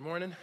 Good morning.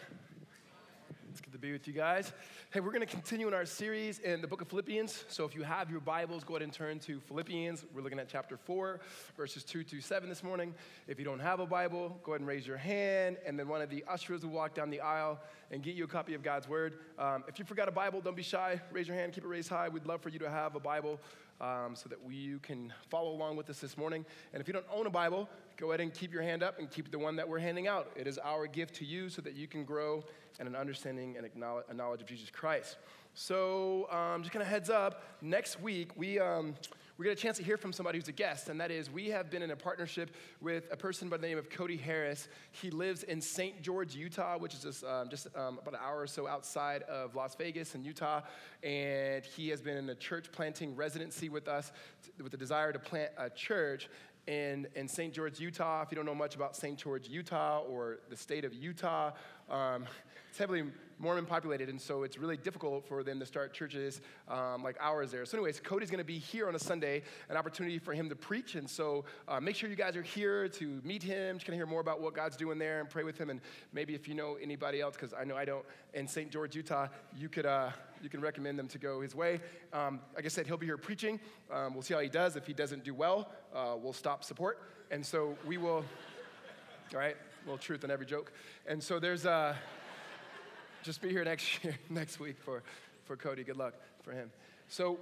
To be with you guys. Hey, we're going to continue in our series in the book of Philippians. So if you have your Bibles, go ahead and turn to Philippians. We're looking at chapter 4, verses 2 to 7 this morning. If you don't have a Bible, go ahead and raise your hand, and then one of the ushers will walk down the aisle and get you a copy of God's Word. Um, if you forgot a Bible, don't be shy. Raise your hand, keep it raised high. We'd love for you to have a Bible um, so that we, you can follow along with us this morning. And if you don't own a Bible, go ahead and keep your hand up and keep the one that we're handing out. It is our gift to you so that you can grow in an understanding and a knowledge of Jesus Christ. So, um, just kind of heads up, next week we. Um, we get a chance to hear from somebody who's a guest, and that is we have been in a partnership with a person by the name of Cody Harris. He lives in St. George, Utah, which is just, um, just um, about an hour or so outside of Las Vegas in Utah. And he has been in a church planting residency with us with the desire to plant a church in, in St. George, Utah. If you don't know much about St. George, Utah, or the state of Utah, um, it's heavily Mormon populated, and so it's really difficult for them to start churches um, like ours there. So, anyways, Cody's going to be here on a Sunday, an opportunity for him to preach, and so uh, make sure you guys are here to meet him, to kind of hear more about what God's doing there, and pray with him. And maybe if you know anybody else, because I know I don't, in St. George, Utah, you could uh, you can recommend them to go his way. Um, like I said, he'll be here preaching. Um, we'll see how he does. If he doesn't do well, uh, we'll stop support, and so we will. All right, little truth in every joke. And so there's. Uh, just be here next year, next week for, for Cody. Good luck for him. So,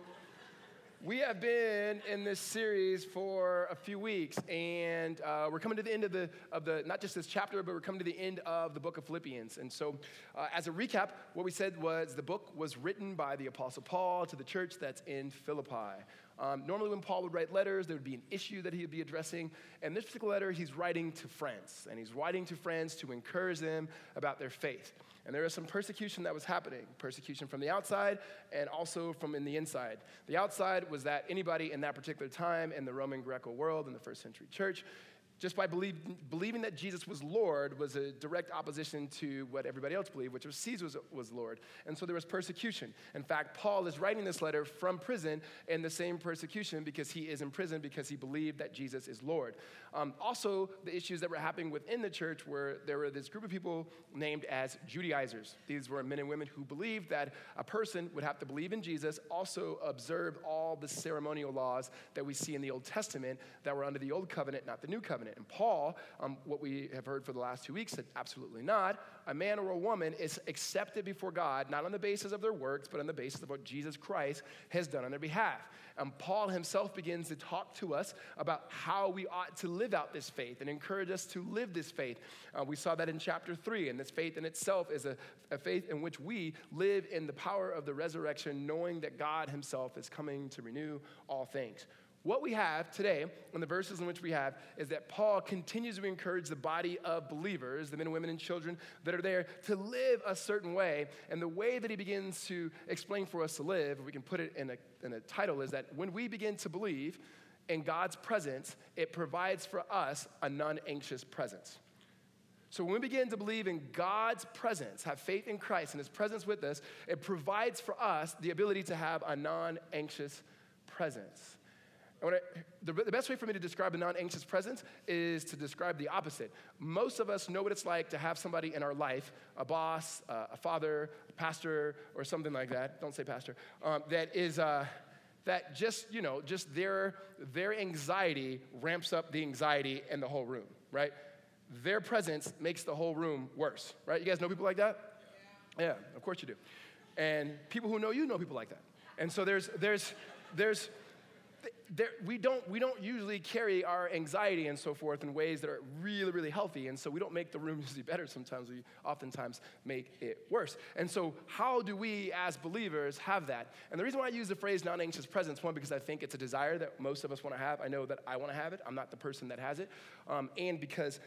we have been in this series for a few weeks, and uh, we're coming to the end of the, of the, not just this chapter, but we're coming to the end of the book of Philippians. And so, uh, as a recap, what we said was the book was written by the Apostle Paul to the church that's in Philippi. Um, normally, when Paul would write letters, there would be an issue that he would be addressing. And this particular letter, he's writing to friends, and he's writing to friends to encourage them about their faith. And there was some persecution that was happening persecution from the outside and also from in the inside. The outside was that anybody in that particular time in the Roman Greco world, in the first century church, just by believe, believing that Jesus was Lord was a direct opposition to what everybody else believed, which was Caesar was, was, Lord. And so there was persecution. In fact, Paul is writing this letter from prison in the same persecution because he is in prison because he believed that Jesus is Lord. Um, also, the issues that were happening within the church were there were this group of people named as Judaizers. These were men and women who believed that a person would have to believe in Jesus, also observe all the ceremonial laws that we see in the Old Testament that were under the Old Covenant, not the New Covenant covenant. And Paul, um, what we have heard for the last two weeks, said absolutely not. A man or a woman is accepted before God, not on the basis of their works, but on the basis of what Jesus Christ has done on their behalf. And Paul himself begins to talk to us about how we ought to live out this faith and encourage us to live this faith. Uh, we saw that in chapter three, and this faith in itself is a, a faith in which we live in the power of the resurrection, knowing that God himself is coming to renew all things. What we have today, in the verses in which we have, is that Paul continues to encourage the body of believers, the men and women and children that are there, to live a certain way. And the way that he begins to explain for us to live, we can put it in a, in a title, is that when we begin to believe in God's presence, it provides for us a non anxious presence. So when we begin to believe in God's presence, have faith in Christ and his presence with us, it provides for us the ability to have a non anxious presence. I, the, the best way for me to describe a non anxious presence is to describe the opposite. Most of us know what it's like to have somebody in our life, a boss, uh, a father, a pastor, or something like that. Don't say pastor, um, that is. Uh, that just you know just their their anxiety ramps up the anxiety in the whole room right their presence makes the whole room worse right you guys know people like that yeah, yeah of course you do and people who know you know people like that and so there's there's there's there, we, don't, we don't usually carry our anxiety and so forth in ways that are really, really healthy. And so we don't make the room usually better. Sometimes we oftentimes make it worse. And so, how do we as believers have that? And the reason why I use the phrase non anxious presence, one, because I think it's a desire that most of us want to have. I know that I want to have it. I'm not the person that has it. Um, and because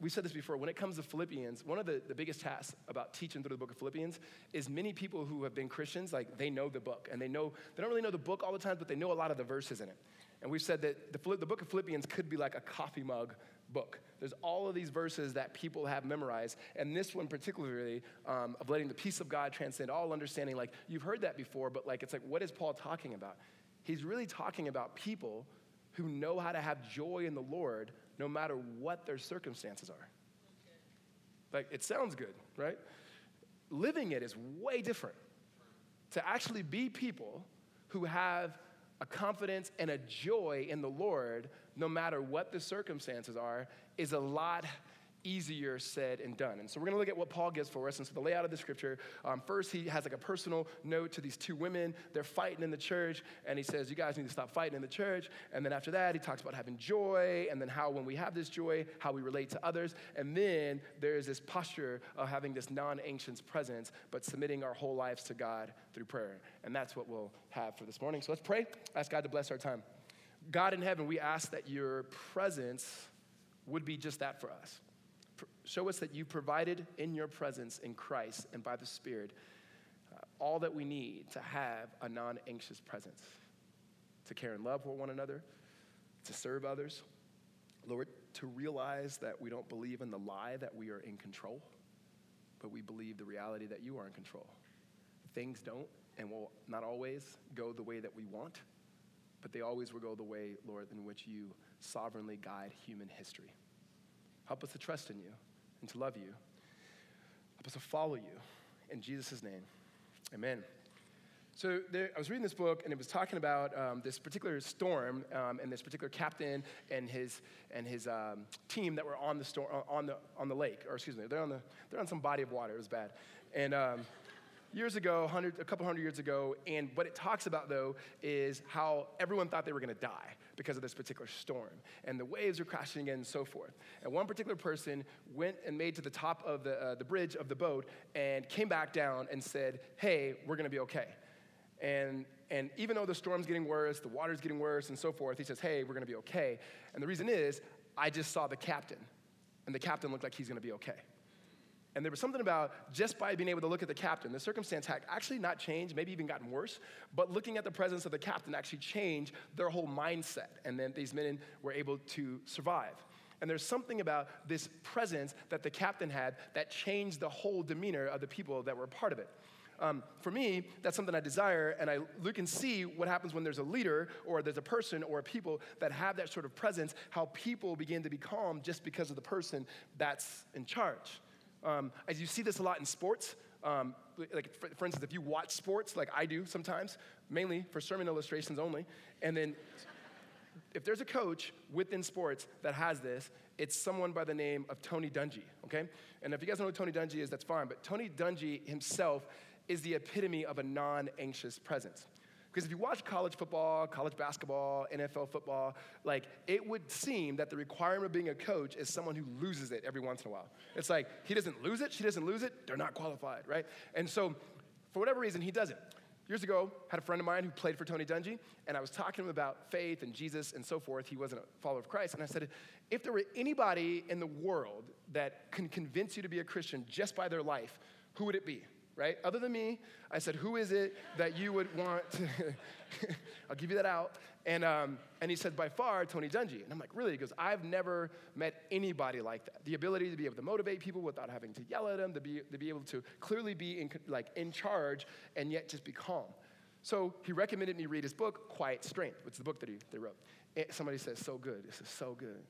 we said this before, when it comes to Philippians, one of the, the biggest tasks about teaching through the book of Philippians is many people who have been Christians, like they know the book. And they know, they don't really know the book all the time, but they know a lot of the verses in it. And we've said that the, the book of Philippians could be like a coffee mug book. There's all of these verses that people have memorized. And this one, particularly, um, of letting the peace of God transcend all understanding, like you've heard that before, but like it's like, what is Paul talking about? He's really talking about people who know how to have joy in the Lord no matter what their circumstances are. Like, it sounds good, right? Living it is way different. To actually be people who have a confidence and a joy in the Lord, no matter what the circumstances are, is a lot easier said and done. And so we're going to look at what Paul gives for us. And so the layout of the scripture um, first, he has like a personal note to these two women. They're fighting in the church, and he says, You guys need to stop fighting in the church. And then after that, he talks about having joy, and then how when we have this joy, how we relate to others. And then there's this posture of having this non anxious presence, but submitting our whole lives to God through prayer. And that's what we'll have for this morning. So let's pray. Ask God to bless our time. God in heaven, we ask that your presence would be just that for us. Show us that you provided in your presence in Christ and by the Spirit uh, all that we need to have a non anxious presence, to care and love for one another, to serve others. Lord, to realize that we don't believe in the lie that we are in control, but we believe the reality that you are in control. Things don't and will not always go the way that we want, but they always will go the way, Lord, in which you sovereignly guide human history. Help us to trust in you and to love you. Help us to follow you. In Jesus' name, amen. So there, I was reading this book, and it was talking about um, this particular storm um, and this particular captain and his and his um, team that were on the storm on the on the lake, or excuse me, they're on the they're on some body of water. It was bad, and um, years ago, a couple hundred years ago, and what it talks about though is how everyone thought they were going to die because of this particular storm. And the waves were crashing in and so forth. And one particular person went and made to the top of the, uh, the bridge of the boat and came back down and said, Hey, we're gonna be okay. And, and even though the storm's getting worse, the water's getting worse, and so forth, he says, Hey, we're gonna be okay. And the reason is, I just saw the captain, and the captain looked like he's gonna be okay. And there was something about just by being able to look at the captain, the circumstance had actually not changed, maybe even gotten worse, but looking at the presence of the captain actually changed their whole mindset. And then these men were able to survive. And there's something about this presence that the captain had that changed the whole demeanor of the people that were a part of it. Um, for me, that's something I desire, and I look and see what happens when there's a leader or there's a person or a people that have that sort of presence, how people begin to be calm just because of the person that's in charge. Um, as you see this a lot in sports, um, like for, for, instance, if you watch sports, like I do sometimes, mainly for sermon illustrations only, and then if there's a coach within sports that has this, it's someone by the name of Tony Dungy, okay? And if you guys don't know who Tony Dungy is, that's fine, but Tony Dungy himself is the epitome of a non anxious presence. Because if you watch college football, college basketball, NFL football, like it would seem that the requirement of being a coach is someone who loses it every once in a while. It's like he doesn't lose it, she doesn't lose it, they're not qualified, right? And so for whatever reason, he doesn't. Years ago, I had a friend of mine who played for Tony Dungy, and I was talking to him about faith and Jesus and so forth. He wasn't a follower of Christ. And I said, if there were anybody in the world that can convince you to be a Christian just by their life, who would it be? Right? Other than me, I said, who is it that you would want to, I'll give you that out. And, um, and he said, by far, Tony Dungy. And I'm like, really? He goes, I've never met anybody like that. The ability to be able to motivate people without having to yell at them, to be, to be able to clearly be in, like, in charge and yet just be calm. So he recommended me read his book, Quiet Strength, which is the book that he, they wrote. And somebody says, so good. This is so good.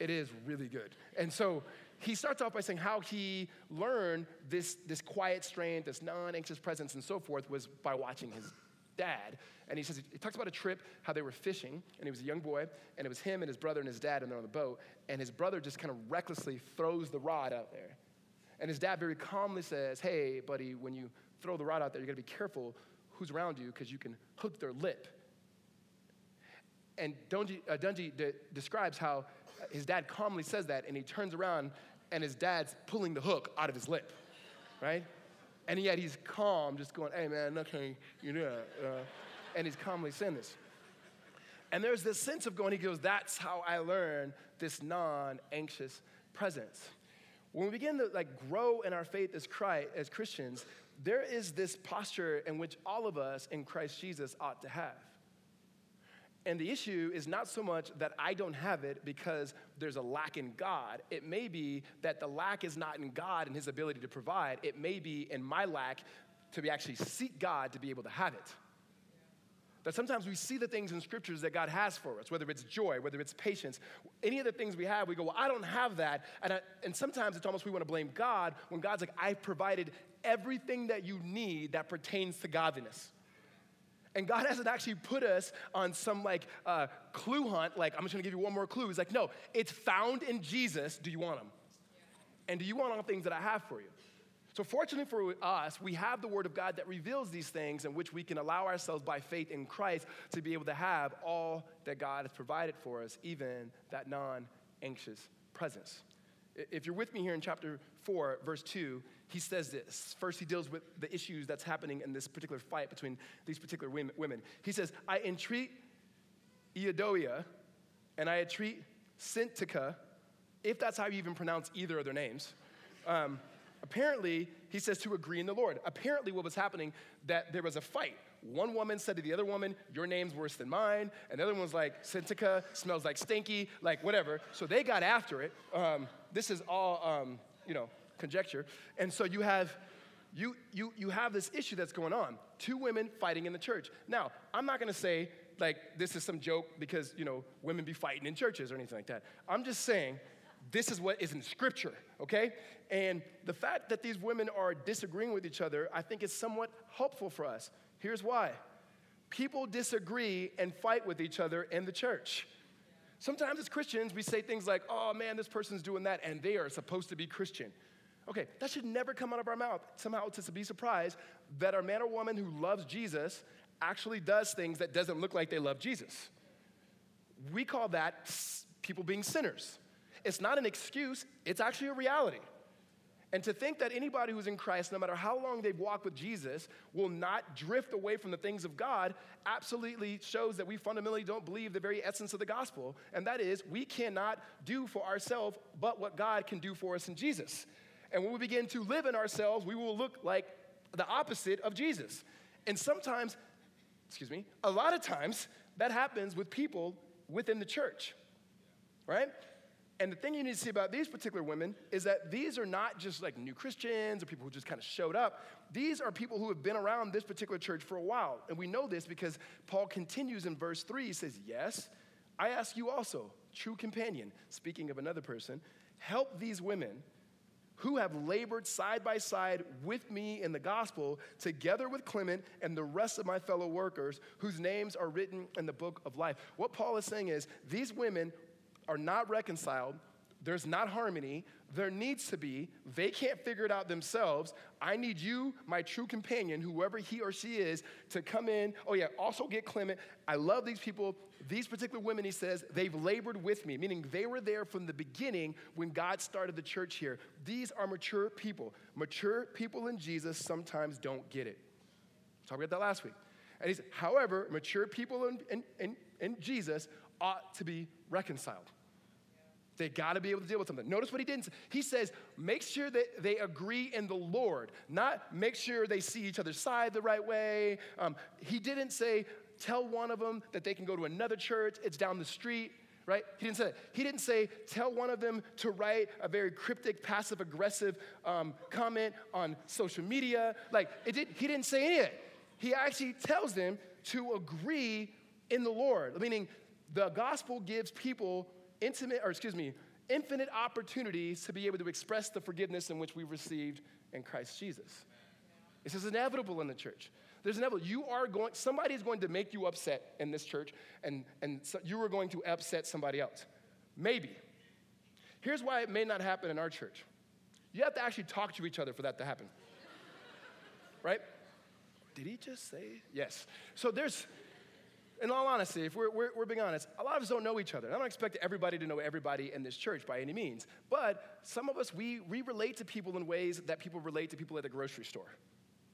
It is really good. And so he starts off by saying how he learned this, this quiet strength, this non anxious presence, and so forth was by watching his dad. And he says, he talks about a trip, how they were fishing, and he was a young boy, and it was him and his brother and his dad, and they're on the boat, and his brother just kind of recklessly throws the rod out there. And his dad very calmly says, Hey, buddy, when you throw the rod out there, you gotta be careful who's around you because you can hook their lip. And Dungy, uh, Dungy de- describes how his dad calmly says that, and he turns around and his dad's pulling the hook out of his lip, right? And yet he's calm, just going, hey man, okay, you know, uh, and he's calmly saying this. And there's this sense of going, he goes, that's how I learned this non-anxious presence. When we begin to like grow in our faith as, Christ, as Christians, there is this posture in which all of us in Christ Jesus ought to have. And the issue is not so much that I don't have it because there's a lack in God. It may be that the lack is not in God and His ability to provide. It may be in my lack to be actually seek God to be able to have it. That sometimes we see the things in scriptures that God has for us, whether it's joy, whether it's patience, any of the things we have, we go, well, I don't have that. And, I, and sometimes it's almost we want to blame God when God's like, I've provided everything that you need that pertains to godliness. And God hasn't actually put us on some like uh, clue hunt, like, I'm just gonna give you one more clue. He's like, no, it's found in Jesus. Do you want them? And do you want all things that I have for you? So, fortunately for us, we have the Word of God that reveals these things in which we can allow ourselves by faith in Christ to be able to have all that God has provided for us, even that non anxious presence. If you're with me here in chapter 4, verse 2, he says this. First, he deals with the issues that's happening in this particular fight between these particular women. He says, I entreat Euodia and I entreat Syntyche, if that's how you even pronounce either of their names. Um, apparently, he says to agree in the Lord. Apparently, what was happening, that there was a fight. One woman said to the other woman, Your name's worse than mine. And the other one was like, Syntyche, smells like stinky, like whatever. So they got after it. Um, this is all, um, you know, conjecture. And so you have you, you, you have this issue that's going on. Two women fighting in the church. Now i'm not going to say like this is some joke because you know women be fighting in churches or anything like that. I'm just saying this is what is in scripture okay? And the fact that these women are disagreeing with each other i think is somewhat helpful for us. Here's why. People disagree and fight with each other in the church sometimes as christians we say things like oh man this person's doing that and they are supposed to be christian Okay, that should never come out of our mouth. Somehow to be surprised that our man or woman who loves Jesus actually does things that doesn't look like they love Jesus. We call that people being sinners. It's not an excuse, it's actually a reality. And to think that anybody who's in Christ, no matter how long they've walked with Jesus, will not drift away from the things of God absolutely shows that we fundamentally don't believe the very essence of the gospel. And that is, we cannot do for ourselves but what God can do for us in Jesus. And when we begin to live in ourselves, we will look like the opposite of Jesus. And sometimes, excuse me, a lot of times that happens with people within the church, right? And the thing you need to see about these particular women is that these are not just like new Christians or people who just kind of showed up. These are people who have been around this particular church for a while. And we know this because Paul continues in verse 3. He says, Yes, I ask you also, true companion, speaking of another person, help these women who have labored side by side with me in the gospel, together with Clement and the rest of my fellow workers, whose names are written in the book of life. What Paul is saying is these women are not reconciled, there's not harmony, there needs to be. They can't figure it out themselves. I need you, my true companion, whoever he or she is, to come in. Oh, yeah, also get Clement. I love these people. These particular women, he says, they've labored with me, meaning they were there from the beginning when God started the church here. These are mature people. Mature people in Jesus sometimes don't get it. Talked about that last week. And he's, however, mature people in, in, in, in Jesus ought to be reconciled. They got to be able to deal with something. Notice what he didn't say. He says, make sure that they agree in the Lord, not make sure they see each other's side the right way. Um, he didn't say, tell one of them that they can go to another church, it's down the street, right? He didn't say that. He didn't say, tell one of them to write a very cryptic, passive aggressive um, comment on social media. Like, it did, he didn't say any of that. He actually tells them to agree in the Lord, meaning the gospel gives people intimate, or excuse me, infinite opportunities to be able to express the forgiveness in which we received in Christ Jesus. This is inevitable in the church. There's inevitable. You are going, somebody is going to make you upset in this church, and, and so you are going to upset somebody else. Maybe. Here's why it may not happen in our church. You have to actually talk to each other for that to happen. right? Did he just say? Yes. So there's, in all honesty, if we're, we're, we're, being honest, a lot of us don't know each other. And I don't expect everybody to know everybody in this church by any means. But some of us, we, we relate to people in ways that people relate to people at the grocery store,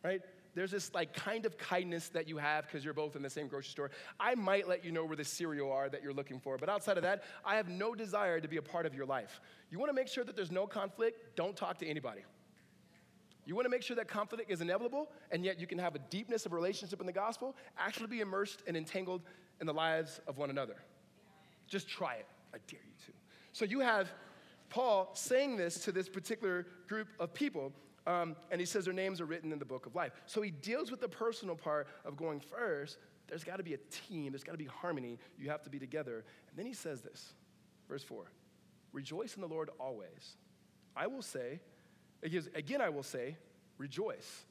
right? There's this like kind of kindness that you have because you're both in the same grocery store. I might let you know where the cereal are that you're looking for, but outside of that, I have no desire to be a part of your life. You want to make sure that there's no conflict, don't talk to anybody. You want to make sure that conflict is inevitable, and yet you can have a deepness of relationship in the gospel, actually be immersed and entangled in the lives of one another. Just try it. I dare you to. So you have Paul saying this to this particular group of people, um, and he says their names are written in the book of life. So he deals with the personal part of going first, there's got to be a team, there's got to be harmony. You have to be together. And then he says this, verse 4 Rejoice in the Lord always. I will say, again, I will say, rejoice.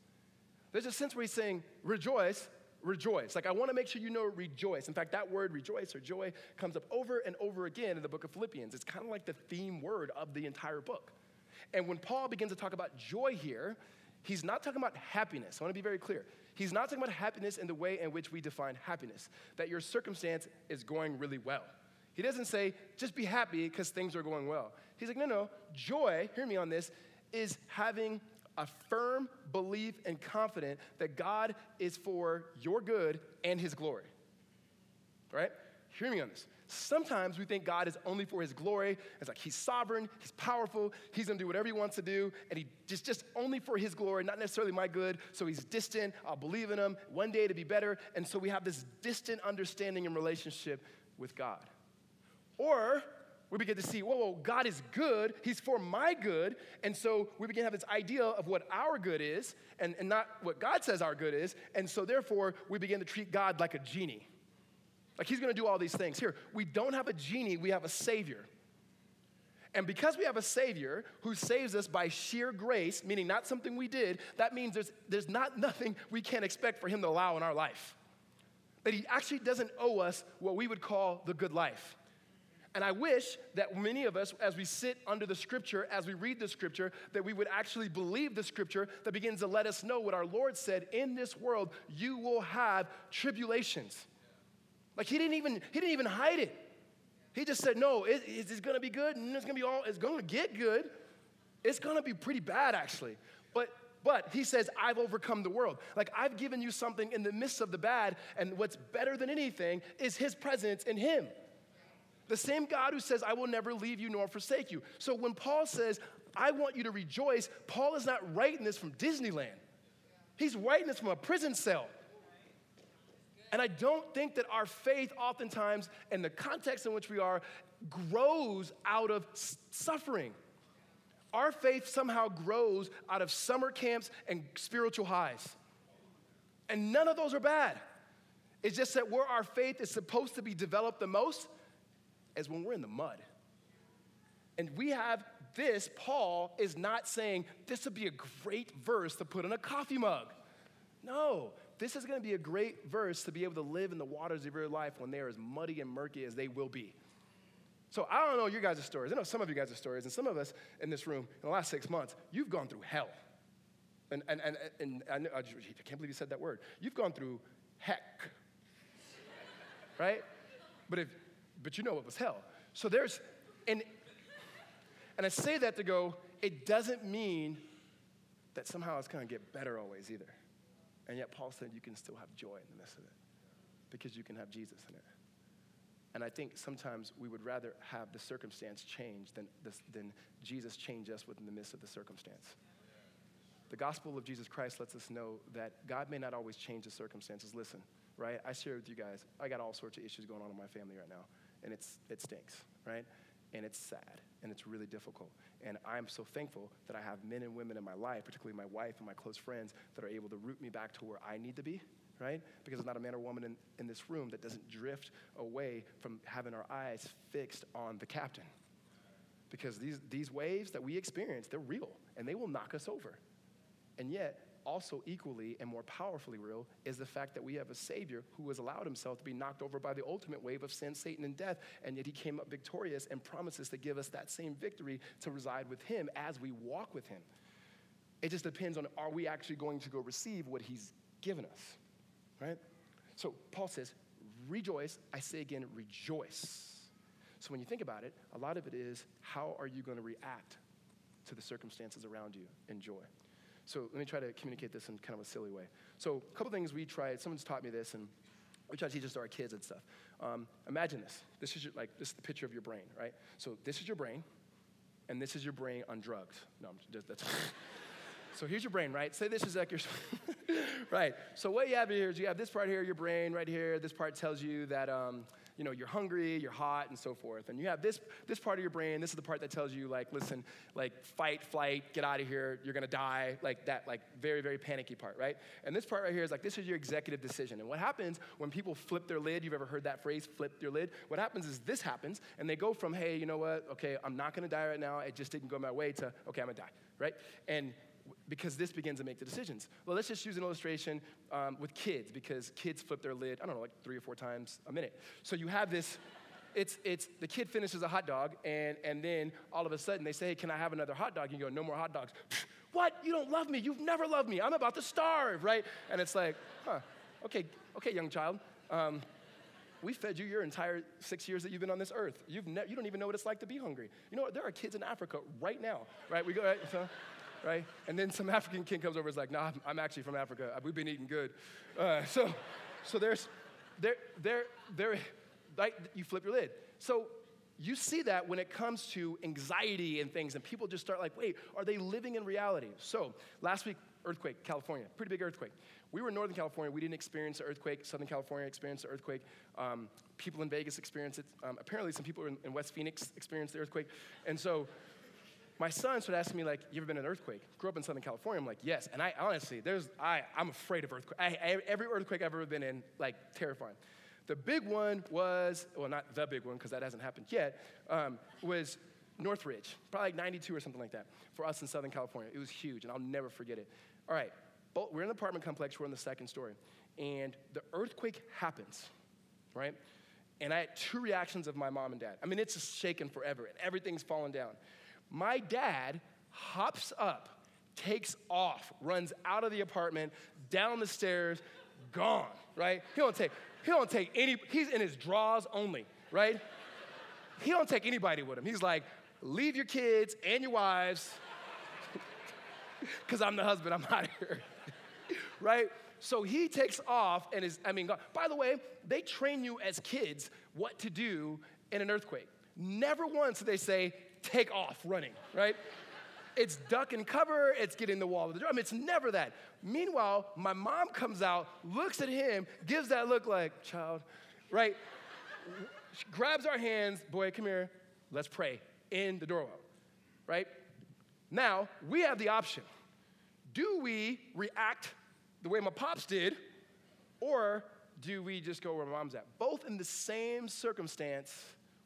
There's a sense where he's saying, rejoice, rejoice. Like, I want to make sure you know rejoice. In fact, that word rejoice or joy comes up over and over again in the book of Philippians. It's kind of like the theme word of the entire book. And when Paul begins to talk about joy here, he's not talking about happiness. I want to be very clear. He's not talking about happiness in the way in which we define happiness, that your circumstance is going really well. He doesn't say, just be happy because things are going well. He's like, no, no, joy, hear me on this, is having a firm belief and confidence that God is for your good and his glory. Right? Hear me on this. Sometimes we think God is only for his glory. It's like he's sovereign, he's powerful, he's gonna do whatever he wants to do, and he just, just only for his glory, not necessarily my good. So he's distant. I'll believe in him one day to be better. And so we have this distant understanding and relationship with God. Or we begin to see, whoa, whoa, God is good. He's for my good. And so we begin to have this idea of what our good is and, and not what God says our good is. And so therefore, we begin to treat God like a genie. Like he's gonna do all these things. Here, we don't have a genie, we have a savior. And because we have a Savior who saves us by sheer grace, meaning not something we did, that means there's, there's not nothing we can't expect for Him to allow in our life. That He actually doesn't owe us what we would call the good life. And I wish that many of us, as we sit under the scripture, as we read the scripture, that we would actually believe the scripture that begins to let us know what our Lord said in this world, you will have tribulations. Like he didn't even, he didn't even hide it. He just said, no, it, it's gonna be good, and it's gonna be all, it's gonna get good. It's gonna be pretty bad, actually. But but he says, I've overcome the world. Like, I've given you something in the midst of the bad, and what's better than anything is his presence in him. The same God who says, I will never leave you nor forsake you. So when Paul says, I want you to rejoice, Paul is not writing this from Disneyland. He's writing this from a prison cell. And I don't think that our faith, oftentimes, in the context in which we are, grows out of suffering. Our faith somehow grows out of summer camps and spiritual highs. And none of those are bad. It's just that where our faith is supposed to be developed the most as when we're in the mud. And we have this, Paul is not saying this would be a great verse to put in a coffee mug. No, this is going to be a great verse to be able to live in the waters of your life when they are as muddy and murky as they will be. So I don't know your guys' stories. I know some of you guys' stories, and some of us in this room in the last six months, you've gone through hell. And, and, and, and I, I can't believe you said that word. You've gone through heck, right? But if but you know it was hell. So there's, and, and I say that to go, it doesn't mean that somehow it's going to get better always either. And yet Paul said you can still have joy in the midst of it because you can have Jesus in it. And I think sometimes we would rather have the circumstance change than, this, than Jesus change us within the midst of the circumstance. The gospel of Jesus Christ lets us know that God may not always change the circumstances. Listen, right? I share with you guys, I got all sorts of issues going on in my family right now and it's, it stinks, right? And it's sad and it's really difficult. And I'm so thankful that I have men and women in my life, particularly my wife and my close friends, that are able to root me back to where I need to be, right? Because there's not a man or woman in, in this room that doesn't drift away from having our eyes fixed on the captain. Because these, these waves that we experience, they're real and they will knock us over. And yet, also equally and more powerfully real is the fact that we have a Savior who has allowed himself to be knocked over by the ultimate wave of sin, Satan, and death, and yet he came up victorious and promises to give us that same victory to reside with him as we walk with him. It just depends on are we actually going to go receive what he's given us, right? So Paul says, rejoice. I say again, rejoice. So when you think about it, a lot of it is how are you going to react to the circumstances around you in joy? So let me try to communicate this in kind of a silly way. So a couple things we tried, someone's taught me this, and we try to teach this to our kids and stuff. Um, imagine this. This is your, like this is the picture of your brain, right? So this is your brain, and this is your brain on drugs. No, I'm just, that's. so here's your brain, right? Say this is like your. right. So what you have here is you have this part here, your brain right here. This part tells you that um, you know, you're hungry, you're hot, and so forth. And you have this, this part of your brain, this is the part that tells you, like, listen, like, fight, flight, get out of here, you're gonna die, like that, like, very, very panicky part, right? And this part right here is like, this is your executive decision. And what happens when people flip their lid, you've ever heard that phrase, flip your lid? What happens is this happens, and they go from, hey, you know what, okay, I'm not gonna die right now, it just didn't go my way, to, okay, I'm gonna die, right? And because this begins to make the decisions. Well, let's just use an illustration um, with kids because kids flip their lid, I don't know, like three or four times a minute. So you have this, it's, it's the kid finishes a hot dog, and, and then all of a sudden they say, hey, Can I have another hot dog? And you go, No more hot dogs. what? You don't love me. You've never loved me. I'm about to starve, right? And it's like, Huh, okay, okay, young child. Um, we fed you your entire six years that you've been on this earth. You've ne- you don't even know what it's like to be hungry. You know what? There are kids in Africa right now, right? We go, right? So, right? And then some African kid comes over and is like, nah, I'm actually from Africa. We've been eating good. Uh, so, so there's, there, there, there, like, you flip your lid. So you see that when it comes to anxiety and things, and people just start like, wait, are they living in reality? So last week, earthquake, California, pretty big earthquake. We were in Northern California. We didn't experience the earthquake. Southern California experienced the earthquake. Um, people in Vegas experienced it. Um, apparently, some people in, in West Phoenix experienced the earthquake. And so my son started asking me like, "You ever been in an earthquake?" Grew up in Southern California. I'm like, "Yes." And I honestly, there's, I, I'm afraid of earthquakes. Every earthquake I've ever been in, like, terrifying. The big one was, well, not the big one because that hasn't happened yet. Um, was Northridge, probably like 92 or something like that, for us in Southern California. It was huge, and I'll never forget it. All right, we're in an apartment complex. We're in the second story, and the earthquake happens, right? And I had two reactions of my mom and dad. I mean, it's just shaking forever, and everything's falling down. My dad hops up, takes off, runs out of the apartment, down the stairs, gone, right? He don't take, he don't take any, he's in his drawers only, right? He don't take anybody with him. He's like, leave your kids and your wives, because I'm the husband, I'm out of here, right? So he takes off and is, I mean, by the way, they train you as kids what to do in an earthquake. Never once do they say, take off running, right? It's duck and cover, it's getting the wall of the mean, it's never that. Meanwhile, my mom comes out, looks at him, gives that look like, child, right? She grabs our hands, boy, come here, let's pray in the doorway, right? Now, we have the option. Do we react the way my pops did, or do we just go where my mom's at? Both in the same circumstance,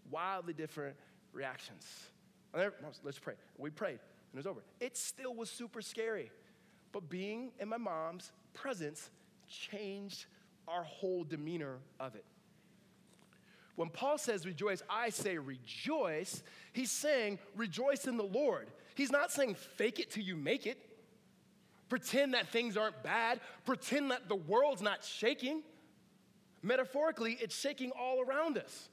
wildly different reactions. Let's pray. We prayed, and it was over. It still was super scary. But being in my mom's presence changed our whole demeanor of it. When Paul says rejoice, I say rejoice, he's saying rejoice in the Lord. He's not saying fake it till you make it. Pretend that things aren't bad. Pretend that the world's not shaking. Metaphorically, it's shaking all around us.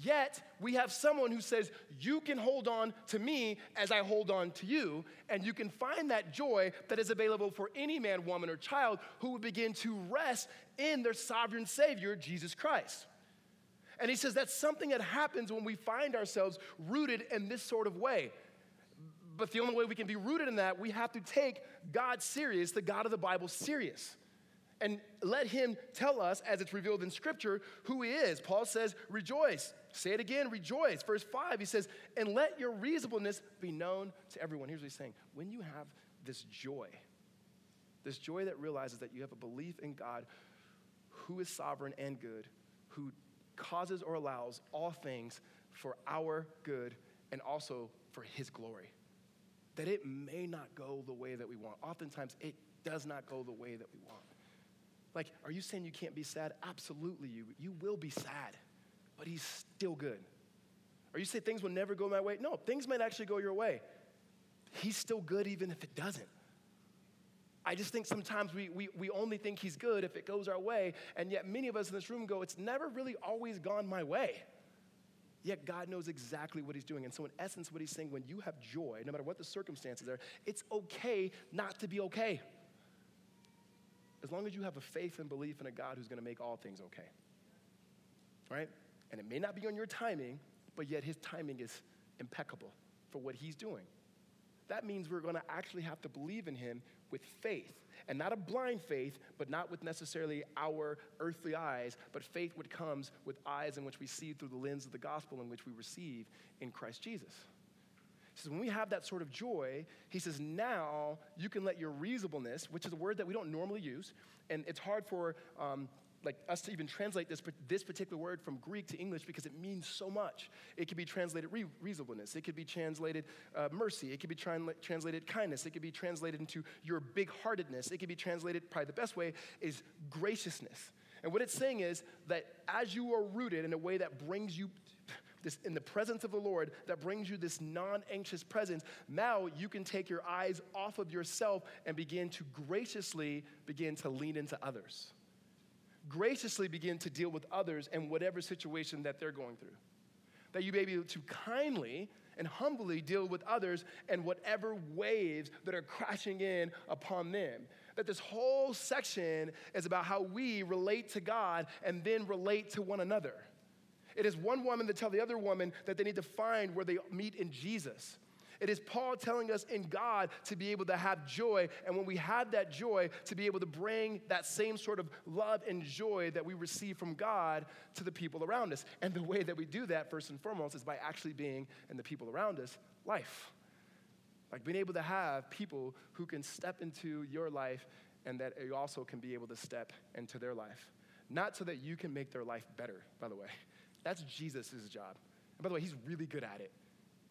Yet, we have someone who says, You can hold on to me as I hold on to you. And you can find that joy that is available for any man, woman, or child who would begin to rest in their sovereign Savior, Jesus Christ. And he says that's something that happens when we find ourselves rooted in this sort of way. But the only way we can be rooted in that, we have to take God serious, the God of the Bible serious and let him tell us, as it's revealed in Scripture, who he is. Paul says, rejoice. Say it again, rejoice. Verse 5, he says, and let your reasonableness be known to everyone. Here's what he's saying when you have this joy, this joy that realizes that you have a belief in God who is sovereign and good, who causes or allows all things for our good and also for his glory. That it may not go the way that we want. Oftentimes, it does not go the way that we want. Like, are you saying you can't be sad? Absolutely, you, you will be sad, but he's still good. Or you say things will never go my way? No, things might actually go your way. He's still good even if it doesn't. I just think sometimes we, we, we only think he's good if it goes our way, and yet many of us in this room go, it's never really always gone my way. Yet God knows exactly what he's doing. And so, in essence, what he's saying, when you have joy, no matter what the circumstances are, it's okay not to be okay as long as you have a faith and belief in a God who's to make all things okay. Right? And it may not be on your timing, but yet his timing is impeccable for what he's doing. that means we're going to actually have to believe in him with faith. And not a blind faith, but not with necessarily our earthly eyes, but faith which comes with eyes in which we see through the lens of the gospel in which we receive in Christ Jesus. He says, when we have that sort of joy, he says, now you can let your reasonableness, which is a word that we don't normally use, and it's hard for um, like us to even translate this, this particular word from Greek to English because it means so much. It could be translated re- reasonableness. It could be translated uh, mercy. It could be translated kindness. It could be translated into your big heartedness. It could be translated, probably the best way is graciousness. And what it's saying is that as you are rooted in a way that brings you this in the presence of the Lord that brings you this non-anxious presence, now you can take your eyes off of yourself and begin to graciously begin to lean into others graciously begin to deal with others in whatever situation that they're going through. That you may be able to kindly and humbly deal with others and whatever waves that are crashing in upon them. That this whole section is about how we relate to God and then relate to one another. It is one woman to tell the other woman that they need to find where they meet in Jesus. It is Paul telling us in God to be able to have joy. And when we have that joy, to be able to bring that same sort of love and joy that we receive from God to the people around us. And the way that we do that, first and foremost, is by actually being in the people around us life. Like being able to have people who can step into your life and that you also can be able to step into their life. Not so that you can make their life better, by the way. That's Jesus' job. And by the way, he's really good at it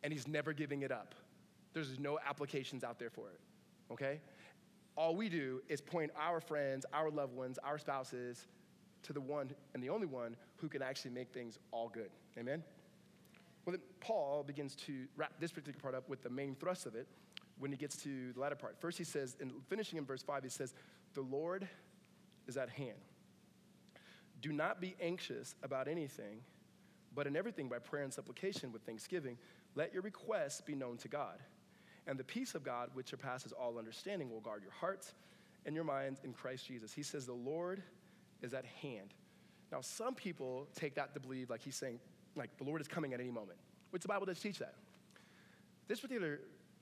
and he's never giving it up. There's no applications out there for it, okay? All we do is point our friends, our loved ones, our spouses to the one and the only one who can actually make things all good. Amen? Well, then Paul begins to wrap this particular part up with the main thrust of it when he gets to the latter part. First, he says, and finishing in verse 5, he says, The Lord is at hand. Do not be anxious about anything, but in everything by prayer and supplication with thanksgiving let your requests be known to God. And the peace of God, which surpasses all understanding, will guard your hearts and your minds in Christ Jesus. He says, The Lord is at hand. Now, some people take that to believe, like he's saying, like the Lord is coming at any moment, which the Bible does teach that. This particular,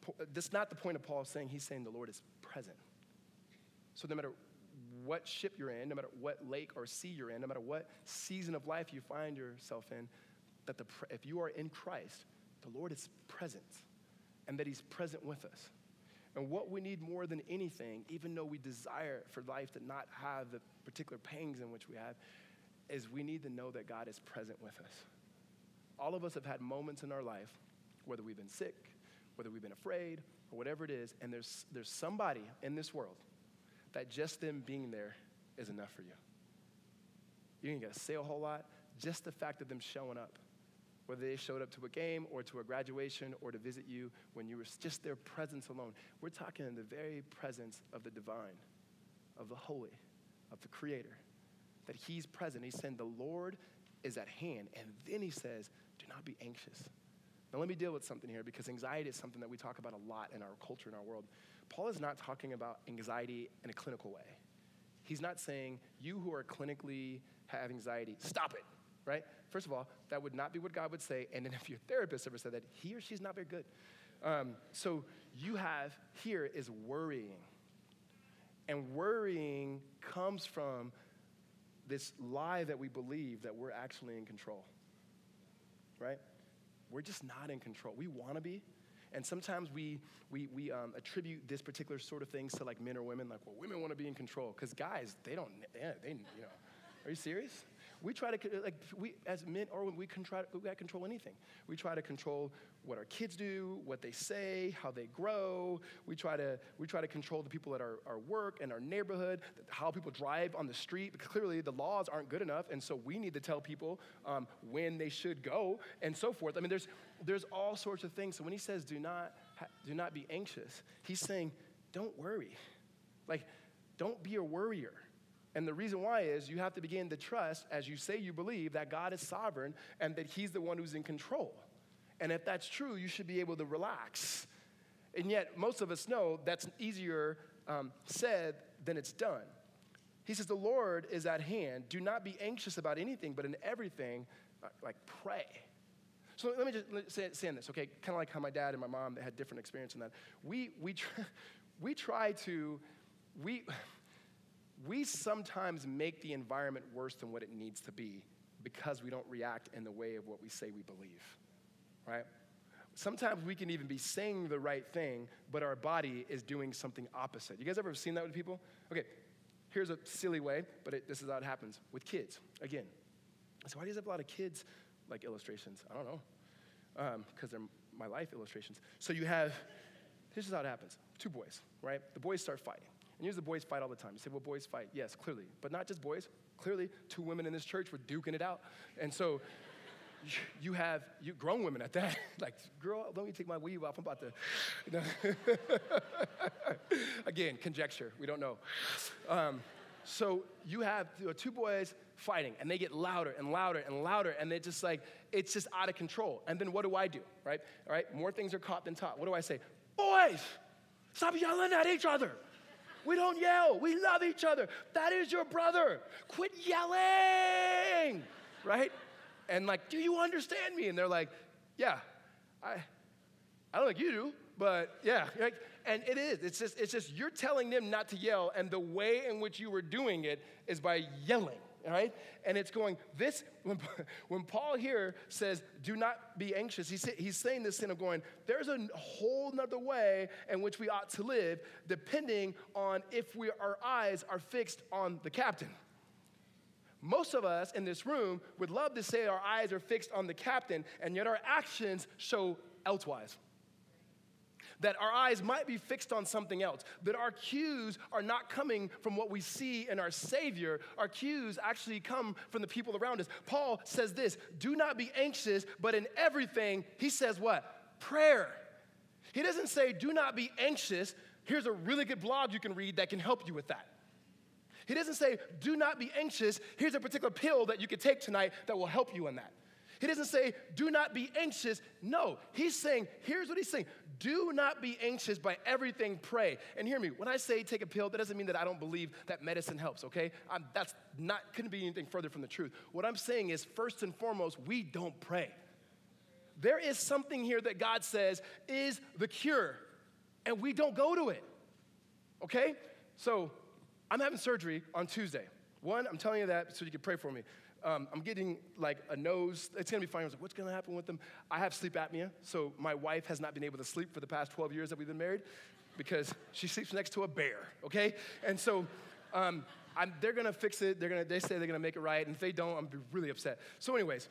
uh, that's not the point of Paul saying, he's saying the Lord is present. So no matter what ship you're in, no matter what lake or sea you're in, no matter what season of life you find yourself in, that the, if you are in Christ, the Lord is present and that He's present with us. And what we need more than anything, even though we desire for life to not have the particular pangs in which we have, is we need to know that God is present with us. All of us have had moments in our life, whether we've been sick, whether we've been afraid, or whatever it is, and there's, there's somebody in this world that just them being there is enough for you. You ain't gotta say a whole lot, just the fact of them showing up whether they showed up to a game or to a graduation or to visit you when you were just their presence alone. We're talking in the very presence of the divine, of the holy, of the creator. That he's present. He's saying the Lord is at hand. And then he says, do not be anxious. Now, let me deal with something here because anxiety is something that we talk about a lot in our culture, in our world. Paul is not talking about anxiety in a clinical way. He's not saying, you who are clinically have anxiety, stop it right? First of all, that would not be what God would say. And then if your therapist ever said that, he or she's not very good. Um, so you have here is worrying. And worrying comes from this lie that we believe that we're actually in control, right? We're just not in control. We want to be. And sometimes we, we, we um, attribute this particular sort of things to like men or women, like, well, women want to be in control. Because guys, they don't, they, they, you know, are you serious? We try to, like, we, as men, or we can try, we got control anything. We try to control what our kids do, what they say, how they grow. We try to, we try to control the people at our, our work and our neighborhood, how people drive on the street. Clearly, the laws aren't good enough, and so we need to tell people um, when they should go and so forth. I mean, there's, there's all sorts of things. So when he says, do not, do not be anxious, he's saying, don't worry. Like, don't be a worrier. And the reason why is you have to begin to trust, as you say you believe, that God is sovereign and that He's the one who's in control. And if that's true, you should be able to relax. And yet, most of us know that's easier um, said than it's done. He says, The Lord is at hand. Do not be anxious about anything, but in everything, uh, like pray. So let me just say, say this, okay? Kind of like how my dad and my mom they had different experience in that. We, we, we try to, we, we sometimes make the environment worse than what it needs to be because we don't react in the way of what we say we believe, right? Sometimes we can even be saying the right thing, but our body is doing something opposite. You guys ever seen that with people? Okay, here's a silly way, but it, this is how it happens with kids. Again, so why do you have a lot of kids like illustrations? I don't know, um, because they're my life illustrations. So you have, this is how it happens. Two boys, right? The boys start fighting. And usually the boys fight all the time. You say, well, boys fight. Yes, clearly. But not just boys. Clearly, two women in this church were duking it out. And so you have you grown women at that. like, girl, let me take my weave off. I'm about to. Again, conjecture. We don't know. Um, so you have two boys fighting, and they get louder and louder and louder, and they're just like it's just out of control. And then what do I do? Right? All right. More things are caught than taught. What do I say? Boys, stop yelling at each other. We don't yell. We love each other. That is your brother. Quit yelling. Right? And like, do you understand me? And they're like, yeah, I, I don't think you do, but yeah. Like, and it is. It's just, it's just you're telling them not to yell, and the way in which you were doing it is by yelling. All right? And it's going, this, when, when Paul here says, do not be anxious, he's, he's saying this thing of going, there's a whole nother way in which we ought to live, depending on if we, our eyes are fixed on the captain. Most of us in this room would love to say our eyes are fixed on the captain, and yet our actions show elsewise. That our eyes might be fixed on something else, that our cues are not coming from what we see in our Savior. Our cues actually come from the people around us. Paul says this do not be anxious, but in everything, he says what? Prayer. He doesn't say do not be anxious. Here's a really good blog you can read that can help you with that. He doesn't say, do not be anxious. Here's a particular pill that you could take tonight that will help you in that. He doesn't say, do not be anxious. No, he's saying, here's what he's saying do not be anxious by everything, pray. And hear me, when I say take a pill, that doesn't mean that I don't believe that medicine helps, okay? I'm, that's not, couldn't be anything further from the truth. What I'm saying is, first and foremost, we don't pray. There is something here that God says is the cure, and we don't go to it, okay? So, I'm having surgery on Tuesday. One, I'm telling you that so you can pray for me. Um, I'm getting like a nose. It's gonna be fine. I was like, what's gonna happen with them? I have sleep apnea, so my wife has not been able to sleep for the past 12 years that we've been married because she sleeps next to a bear. Okay, and so um, they're gonna fix it. They're gonna. They say they're gonna make it right, and if they don't, I'm gonna be really upset. So, anyways.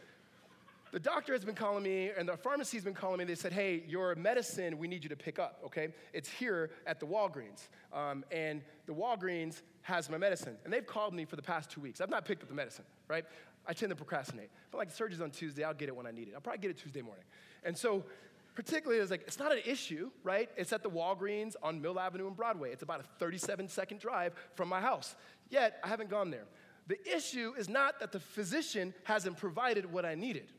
The doctor has been calling me, and the pharmacy's been calling me. They said, "Hey, your medicine, we need you to pick up. Okay, it's here at the Walgreens, um, and the Walgreens has my medicine. And they've called me for the past two weeks. I've not picked up the medicine, right? I tend to procrastinate. But like the surgery's on Tuesday, I'll get it when I need it. I'll probably get it Tuesday morning. And so, particularly, it's like it's not an issue, right? It's at the Walgreens on Mill Avenue and Broadway. It's about a 37 second drive from my house. Yet I haven't gone there. The issue is not that the physician hasn't provided what I needed.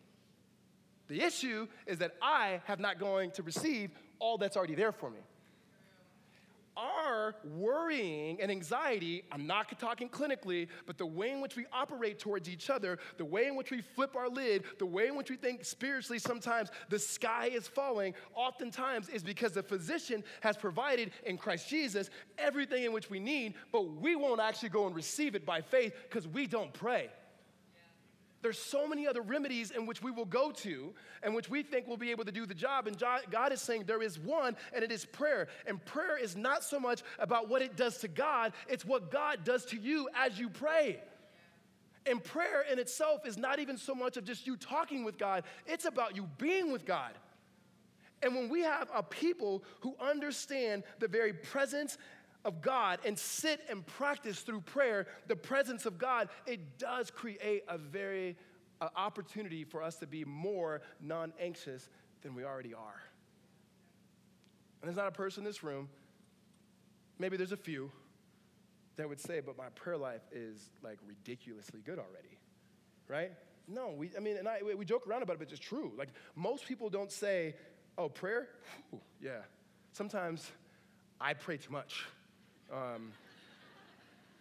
The issue is that I have not going to receive all that's already there for me. Our worrying and anxiety, I'm not talking clinically, but the way in which we operate towards each other, the way in which we flip our lid, the way in which we think spiritually sometimes the sky is falling, oftentimes is because the physician has provided in Christ Jesus everything in which we need, but we won't actually go and receive it by faith because we don't pray. There's so many other remedies in which we will go to and which we think we'll be able to do the job. And God is saying there is one, and it is prayer. And prayer is not so much about what it does to God, it's what God does to you as you pray. And prayer in itself is not even so much of just you talking with God, it's about you being with God. And when we have a people who understand the very presence of God and sit and practice through prayer the presence of God, it does create a very opportunity for us to be more non anxious than we already are. And there's not a person in this room, maybe there's a few, that would say, but my prayer life is like ridiculously good already, right? No, we, I mean, and I, we joke around about it, but it's true. Like, most people don't say, oh, prayer? Whew, yeah. Sometimes I pray too much. Um,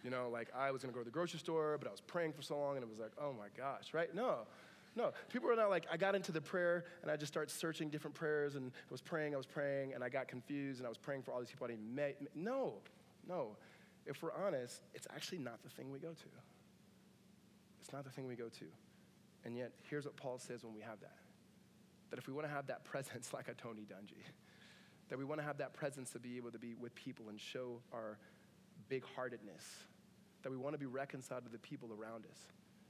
you know, like I was gonna go to the grocery store, but I was praying for so long and it was like, oh my gosh, right? No. No, people are not like, I got into the prayer and I just started searching different prayers and I was praying, I was praying, and I got confused and I was praying for all these people I didn't met. No, no. If we're honest, it's actually not the thing we go to. It's not the thing we go to. And yet, here's what Paul says when we have that that if we want to have that presence like a Tony Dungy, that we want to have that presence to be able to be with people and show our big heartedness, that we want to be reconciled to the people around us,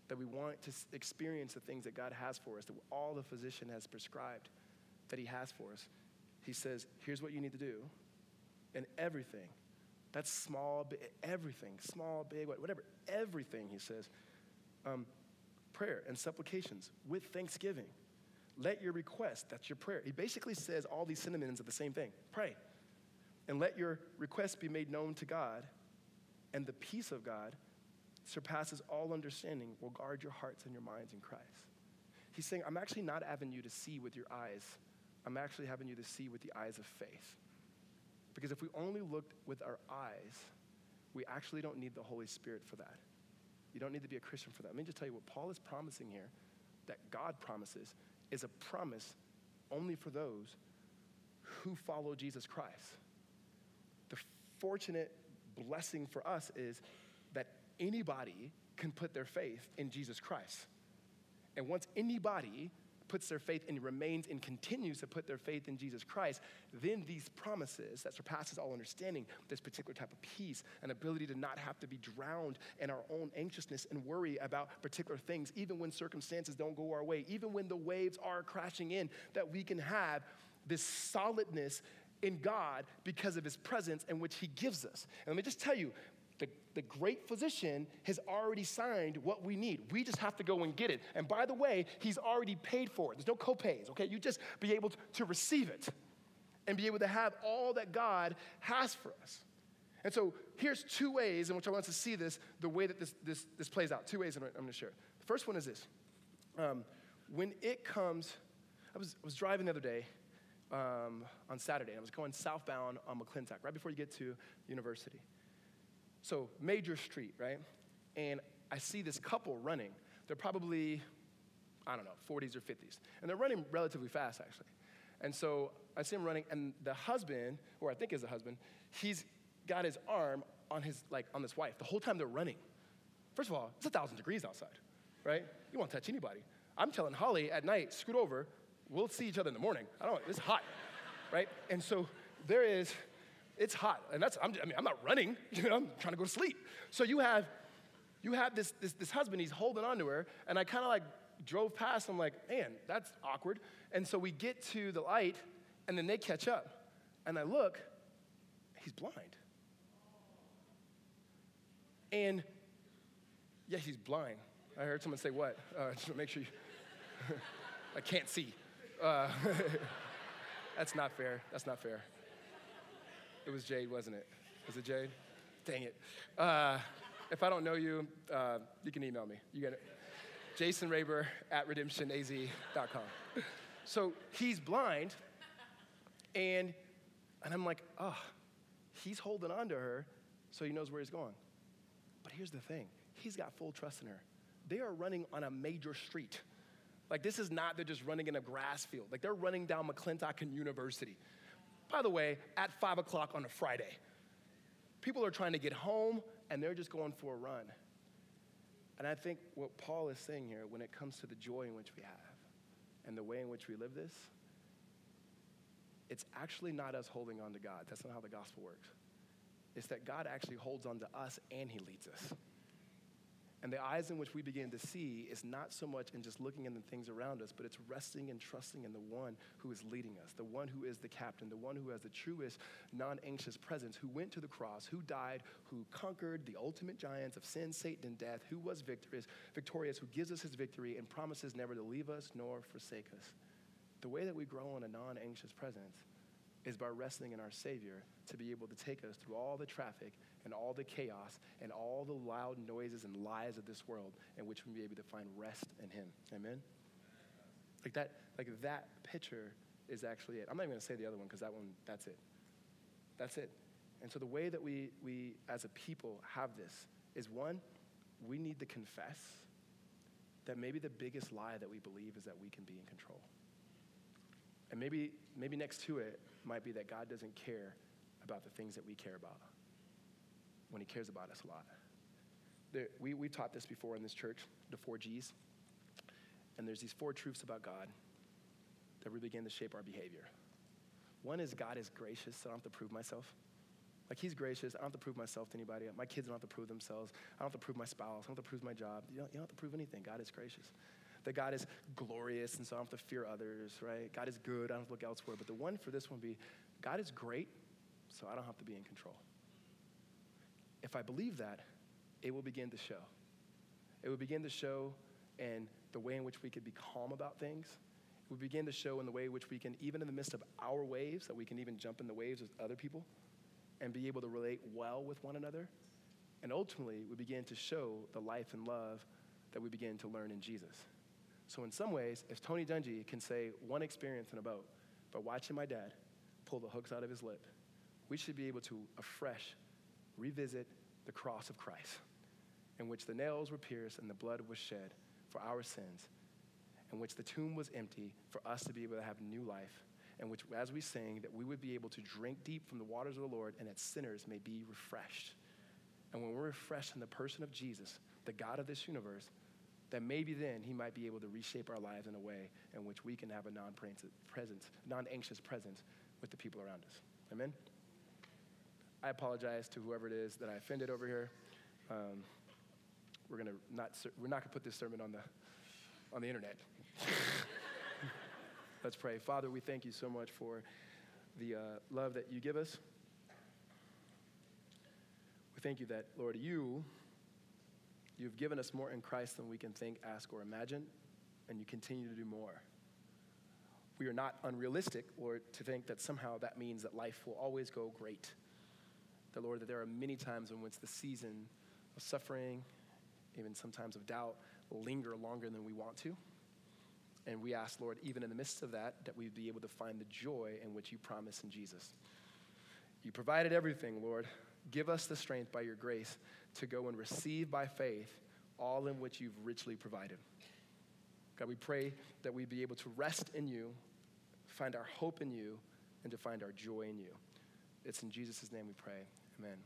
that we want to experience the things that God has for us, that all the physician has prescribed that He has for us. He says, here's what you need to do, and everything. That's small, everything, small, big, whatever, everything, he says. Um, prayer and supplications with thanksgiving. Let your request, that's your prayer. He basically says all these synonyms of the same thing pray. And let your request be made known to God, and the peace of God surpasses all understanding will guard your hearts and your minds in Christ. He's saying, I'm actually not having you to see with your eyes, I'm actually having you to see with the eyes of faith. Because if we only looked with our eyes, we actually don't need the Holy Spirit for that. You don't need to be a Christian for that. Let me just tell you what Paul is promising here, that God promises, is a promise only for those who follow Jesus Christ. The fortunate blessing for us is that anybody can put their faith in Jesus Christ. And once anybody puts their faith and remains and continues to put their faith in Jesus Christ, then these promises that surpasses all understanding, this particular type of peace, an ability to not have to be drowned in our own anxiousness and worry about particular things, even when circumstances don't go our way, even when the waves are crashing in, that we can have this solidness in God because of his presence and which he gives us. And let me just tell you, the, the great physician has already signed what we need. We just have to go and get it. And by the way, he's already paid for it. There's no copays, okay? You just be able to, receive it and be able to have all that God has for us. And so here's two ways in which I want us to see this, the way that this, this, this plays out. Two ways I'm going to share. The first one is this. Um, when it comes, I was, I was driving the other day um, on Saturday. And I was going southbound on McClintock, right before you get to university. So, major street, right? And I see this couple running. They're probably, I don't know, 40s or 50s. And they're running relatively fast, actually. And so I see him running, and the husband, or I think is the husband, he's got his arm on his, like, on this wife the whole time they're running. First of all, it's a thousand degrees outside, right? You won't touch anybody. I'm telling Holly at night, scoot over, we'll see each other in the morning. I don't, it's hot, right? And so there is it's hot. And that's, I'm, I mean, I'm not running, you know, I'm trying to go to sleep. So you have, you have this, this, this husband, he's holding on to her, and I kind of like drove past, I'm like, man, that's awkward. And so we get to the light, and then they catch up. And I look, he's blind. And yeah, he's blind. I heard someone say, what? Uh, just to make sure you, I can't see. Uh, that's not fair. That's not fair. It was Jade, wasn't it? Was it Jade? Dang it. Uh, if I don't know you, uh, you can email me. You get it. Jason Raber at redemptionaz.com. So he's blind, and, and I'm like, oh, he's holding on to her so he knows where he's going. But here's the thing he's got full trust in her. They are running on a major street. Like, this is not, they're just running in a grass field. Like, they're running down McClintock University. By the way, at five o'clock on a Friday. People are trying to get home and they're just going for a run. And I think what Paul is saying here, when it comes to the joy in which we have and the way in which we live this, it's actually not us holding on to God. That's not how the gospel works. It's that God actually holds on to us and he leads us. And the eyes in which we begin to see is not so much in just looking in the things around us, but it's resting and trusting in the one who is leading us, the one who is the captain, the one who has the truest, non anxious presence, who went to the cross, who died, who conquered the ultimate giants of sin, Satan, and death, who was victorious, victorious, who gives us his victory and promises never to leave us nor forsake us. The way that we grow in a non anxious presence is by resting in our Savior to be able to take us through all the traffic and all the chaos and all the loud noises and lies of this world in which we be able to find rest in Him. Amen? Like that, like that picture is actually it. I'm not even gonna say the other one because that one, that's it. That's it. And so the way that we, we as a people have this is one, we need to confess that maybe the biggest lie that we believe is that we can be in control. And maybe, maybe next to it might be that God doesn't care about the things that we care about when He cares about us a lot. There, we, we taught this before in this church, the four G's. And there's these four truths about God that really begin to shape our behavior. One is God is gracious, so I don't have to prove myself. Like he's gracious. I don't have to prove myself to anybody. My kids don't have to prove themselves. I don't have to prove my spouse. I don't have to prove my job. You don't, you don't have to prove anything. God is gracious. That God is glorious, and so I don't have to fear others, right? God is good. I don't have to look elsewhere. But the one for this one be God is great, so I don't have to be in control. If I believe that, it will begin to show. It will begin to show in the way in which we could be calm about things. It will begin to show in the way in which we can, even in the midst of our waves, that we can even jump in the waves with other people and be able to relate well with one another. And ultimately, we begin to show the life and love that we begin to learn in Jesus. So, in some ways, if Tony Dungy can say one experience in a boat by watching my dad pull the hooks out of his lip, we should be able to afresh revisit the cross of Christ, in which the nails were pierced and the blood was shed for our sins, in which the tomb was empty for us to be able to have new life in which, as we sing, that we would be able to drink deep from the waters of the Lord and that sinners may be refreshed. And when we're refreshed in the person of Jesus, the God of this universe, that maybe then he might be able to reshape our lives in a way in which we can have a non-anxious presence with the people around us. Amen? I apologize to whoever it is that I offended over here. Um, we're gonna not we're not gonna put this sermon on the on the internet. Let's pray. Father, we thank you so much for the uh, love that you give us. We thank you that, Lord, you, you've given us more in Christ than we can think, ask, or imagine, and you continue to do more. We are not unrealistic, Lord, to think that somehow that means that life will always go great. That, Lord, that there are many times in which the season of suffering, even sometimes of doubt, linger longer than we want to. And we ask, Lord, even in the midst of that, that we'd be able to find the joy in which you promise in Jesus. You provided everything, Lord. Give us the strength by your grace to go and receive by faith all in which you've richly provided. God, we pray that we be able to rest in you, find our hope in you, and to find our joy in you. It's in Jesus' name we pray. Amen.